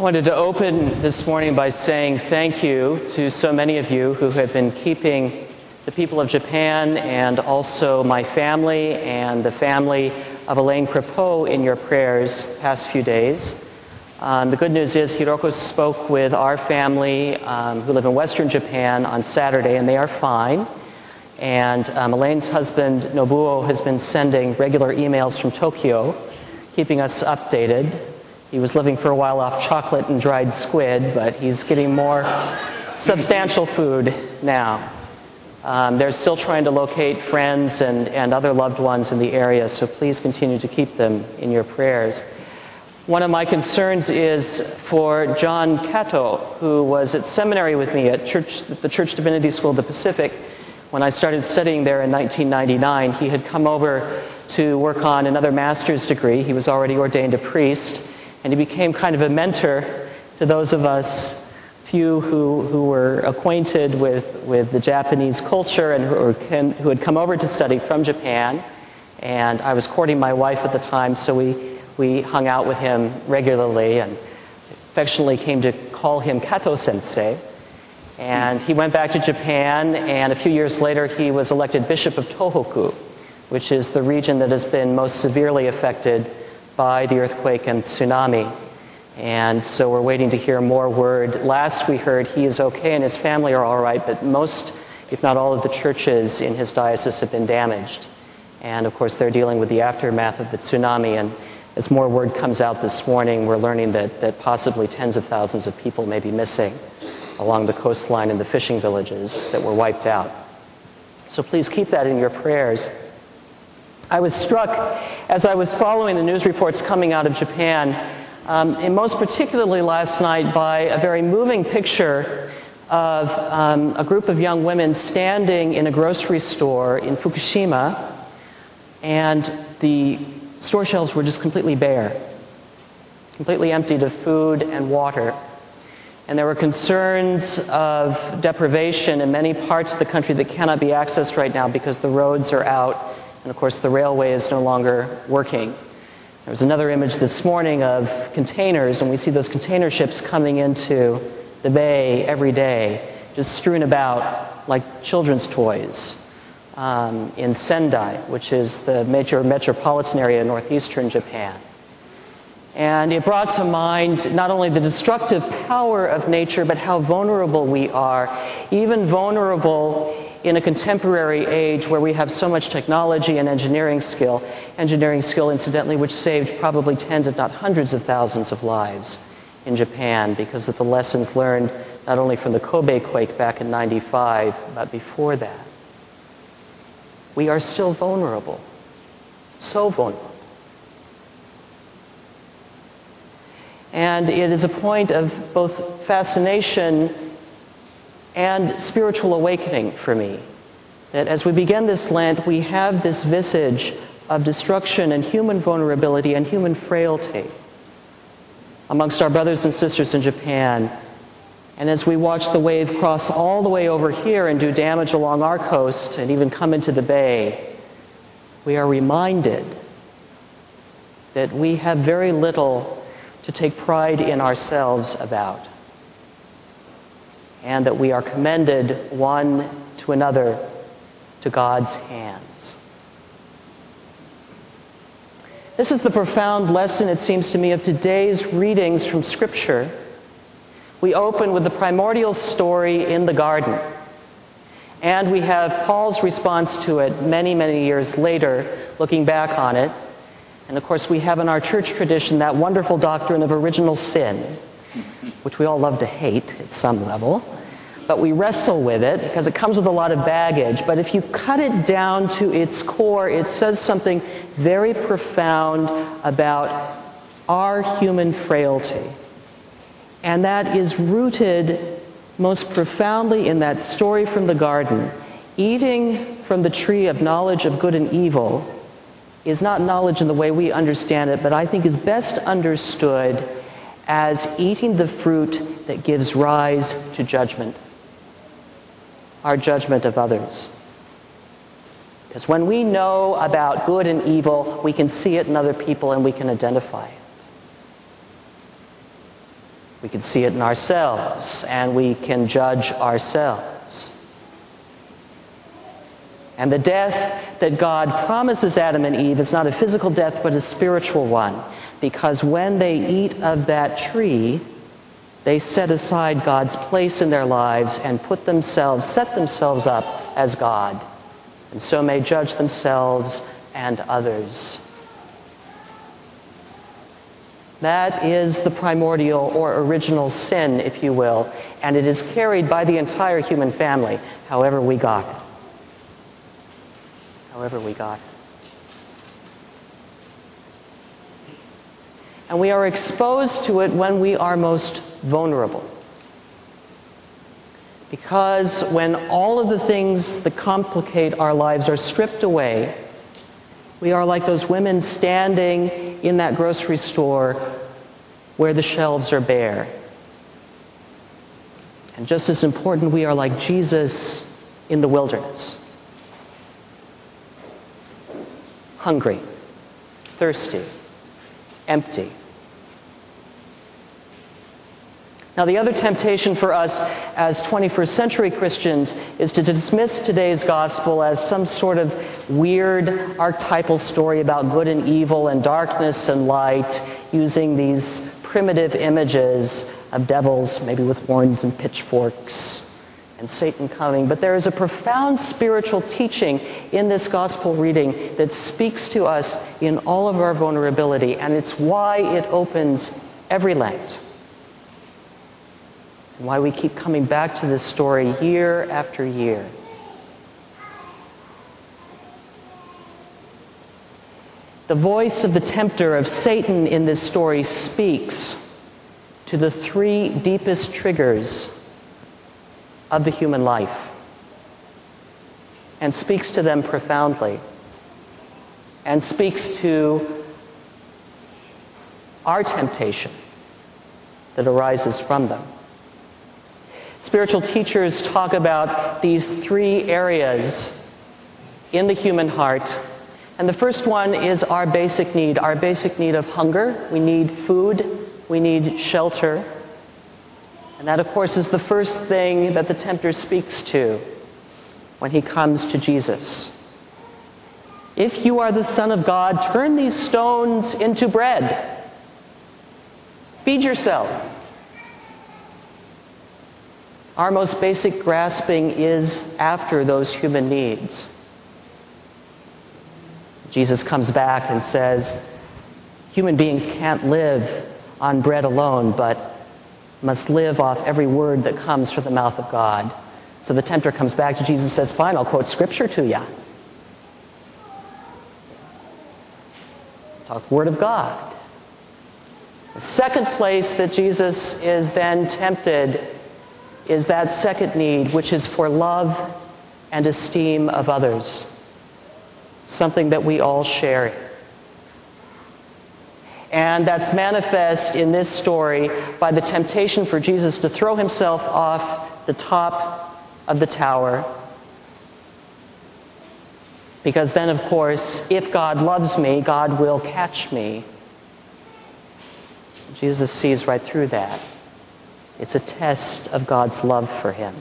I wanted to open this morning by saying thank you to so many of you who have been keeping the people of Japan and also my family and the family of Elaine Crepeau in your prayers the past few days. Um, the good news is Hiroko spoke with our family um, who live in western Japan on Saturday, and they are fine. And um, Elaine's husband, Nobuo, has been sending regular emails from Tokyo, keeping us updated. He was living for a while off chocolate and dried squid, but he's getting more substantial food now. Um, they're still trying to locate friends and, and other loved ones in the area, so please continue to keep them in your prayers. One of my concerns is for John Kato, who was at seminary with me at church, the Church Divinity School of the Pacific. When I started studying there in 1999, he had come over to work on another master's degree. He was already ordained a priest and he became kind of a mentor to those of us few who, who were acquainted with, with the Japanese culture and who, can, who had come over to study from Japan. And I was courting my wife at the time, so we, we hung out with him regularly and affectionately came to call him Kato sensei. And he went back to Japan, and a few years later, he was elected Bishop of Tohoku, which is the region that has been most severely affected by the earthquake and tsunami. And so we're waiting to hear more word. Last we heard he is okay and his family are all right, but most, if not all, of the churches in his diocese have been damaged. And of course, they're dealing with the aftermath of the tsunami. And as more word comes out this morning, we're learning that, that possibly tens of thousands of people may be missing along the coastline and the fishing villages that were wiped out. So please keep that in your prayers. I was struck as I was following the news reports coming out of Japan, um, and most particularly last night, by a very moving picture of um, a group of young women standing in a grocery store in Fukushima, and the store shelves were just completely bare, completely emptied of food and water. And there were concerns of deprivation in many parts of the country that cannot be accessed right now because the roads are out and of course, the railway is no longer working. There was another image this morning of containers, and we see those container ships coming into the bay every day, just strewn about like children's toys um, in Sendai, which is the major metropolitan area in northeastern Japan. And it brought to mind not only the destructive power of nature, but how vulnerable we are, even vulnerable in a contemporary age where we have so much technology and engineering skill, engineering skill, incidentally, which saved probably tens, if not hundreds of thousands of lives in Japan because of the lessons learned not only from the Kobe quake back in 95, but before that. We are still vulnerable, so vulnerable. And it is a point of both fascination and spiritual awakening for me. That as we begin this Lent, we have this visage of destruction and human vulnerability and human frailty amongst our brothers and sisters in Japan. And as we watch the wave cross all the way over here and do damage along our coast and even come into the bay, we are reminded that we have very little to take pride in ourselves about and that we are commended one to another to God's hands. This is the profound lesson, it seems to me, of today's readings from Scripture. We open with the primordial story in the garden. And we have Paul's response to it many, many years later, looking back on it. And of course, we have in our church tradition that wonderful doctrine of original sin which we all love to hate at some level, but we wrestle with it because it comes with a lot of baggage. But if you cut it down to its core, it says something very profound about our human frailty. And that is rooted most profoundly in that story from the garden. Eating from the tree of knowledge of good and evil is not knowledge in the way we understand it, but I think is best understood as eating the fruit that gives rise to judgment, our judgment of others. Because when we know about good and evil, we can see it in other people and we can identify it. We can see it in ourselves, and we can judge ourselves. And the death that God promises Adam and Eve is not a physical death, but a spiritual one. Because when they eat of that tree, they set aside God's place in their lives and put themselves, set themselves up as God, and so may judge themselves and others. That is the primordial or original sin, if you will, and it is carried by the entire human family, however we got it however we got. And we are exposed to it when we are most vulnerable. Because when all of the things that complicate our lives are stripped away, we are like those women standing in that grocery store where the shelves are bare. And just as important, we are like Jesus in the wilderness. Hungry, thirsty, empty. Now, the other temptation for us as 21st century Christians is to dismiss today's gospel as some sort of weird archetypal story about good and evil and darkness and light, using these primitive images of devils, maybe with horns and pitchforks and Satan coming. But there is a profound spiritual teaching in this gospel reading that speaks to us in all of our vulnerability, and it's why it opens every Lent. And why we keep coming back to this story year after year. The voice of the tempter of Satan in this story speaks to the three deepest triggers of the human life and speaks to them profoundly and speaks to our temptation that arises from them. Spiritual teachers talk about these three areas in the human heart. And the first one is our basic need, our basic need of hunger. We need food, we need shelter, and that, of course, is the first thing that the tempter speaks to when he comes to Jesus. If you are the Son of God, turn these stones into bread. Feed yourself. Our most basic grasping is after those human needs. Jesus comes back and says, Human beings can't live on bread alone, but must live off every word that comes from the mouth of God. So the tempter comes back to Jesus and says, Fine, I'll quote scripture to you. Talk the word of God. The second place that Jesus is then tempted is that second need, which is for love and esteem of others, something that we all share. And that's manifest in this story by the temptation for Jesus to throw himself off the top of the tower. Because then, of course, if God loves me, God will catch me. Jesus sees right through that. It's a test of God's love for him.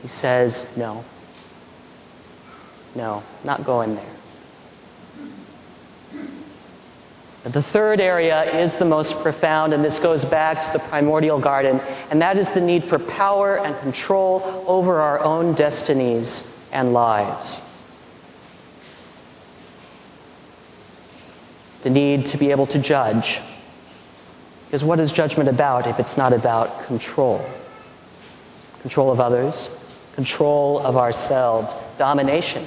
He says, No. No, not going there. The third area is the most profound, and this goes back to the primordial garden, and that is the need for power and control over our own destinies and lives. The need to be able to judge. Because what is judgment about if it's not about control? Control of others, control of ourselves, domination,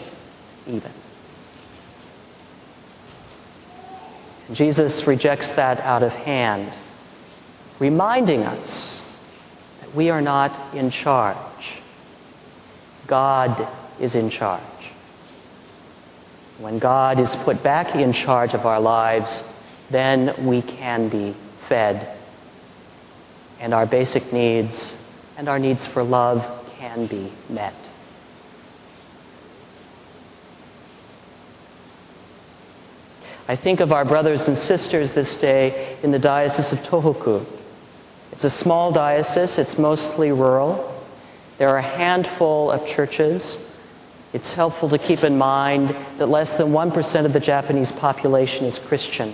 even. Jesus rejects that out of hand, reminding us that we are not in charge. God is in charge. When God is put back in charge of our lives, then we can be fed. And our basic needs and our needs for love can be met. I think of our brothers and sisters this day in the Diocese of Tohoku, It's a small diocese, it's mostly rural. There are a handful of churches. It's helpful to keep in mind that less than 1% of the Japanese population is Christian.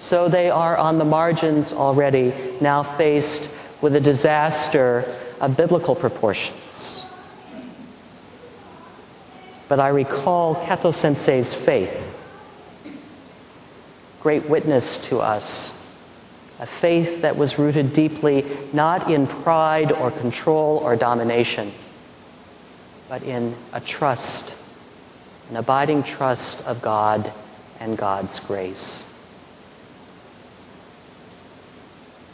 So they are on the margins already, now faced with a disaster of biblical proportions. But I recall Kato sensei's faith, great witness to us a faith that was rooted deeply not in pride or control or domination, but in a trust, an abiding trust of God and God's grace.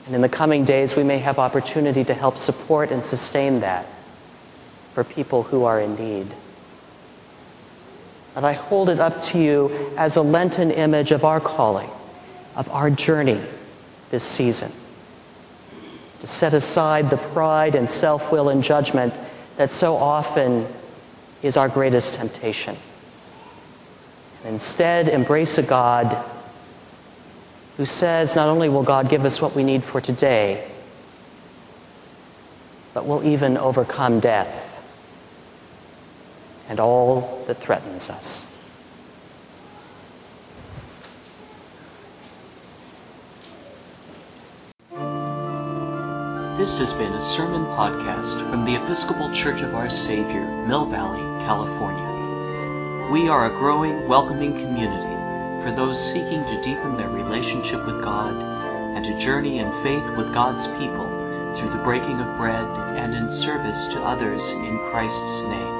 And in the coming days, we may have opportunity to help support and sustain that for people who are in need. And I hold it up to you as a Lenten image of our calling, of our journey this season. To set aside the pride and self will and judgment that so often is our greatest temptation. And instead, embrace a God who says not only will God give us what we need for today, but will even overcome death and all that threatens us. This has been a sermon podcast from the Episcopal Church of Our Savior, Mill Valley, California. We are a growing, welcoming community for those seeking to deepen their relationship with God and to journey in faith with God's people through the breaking of bread and in service to others in Christ's name.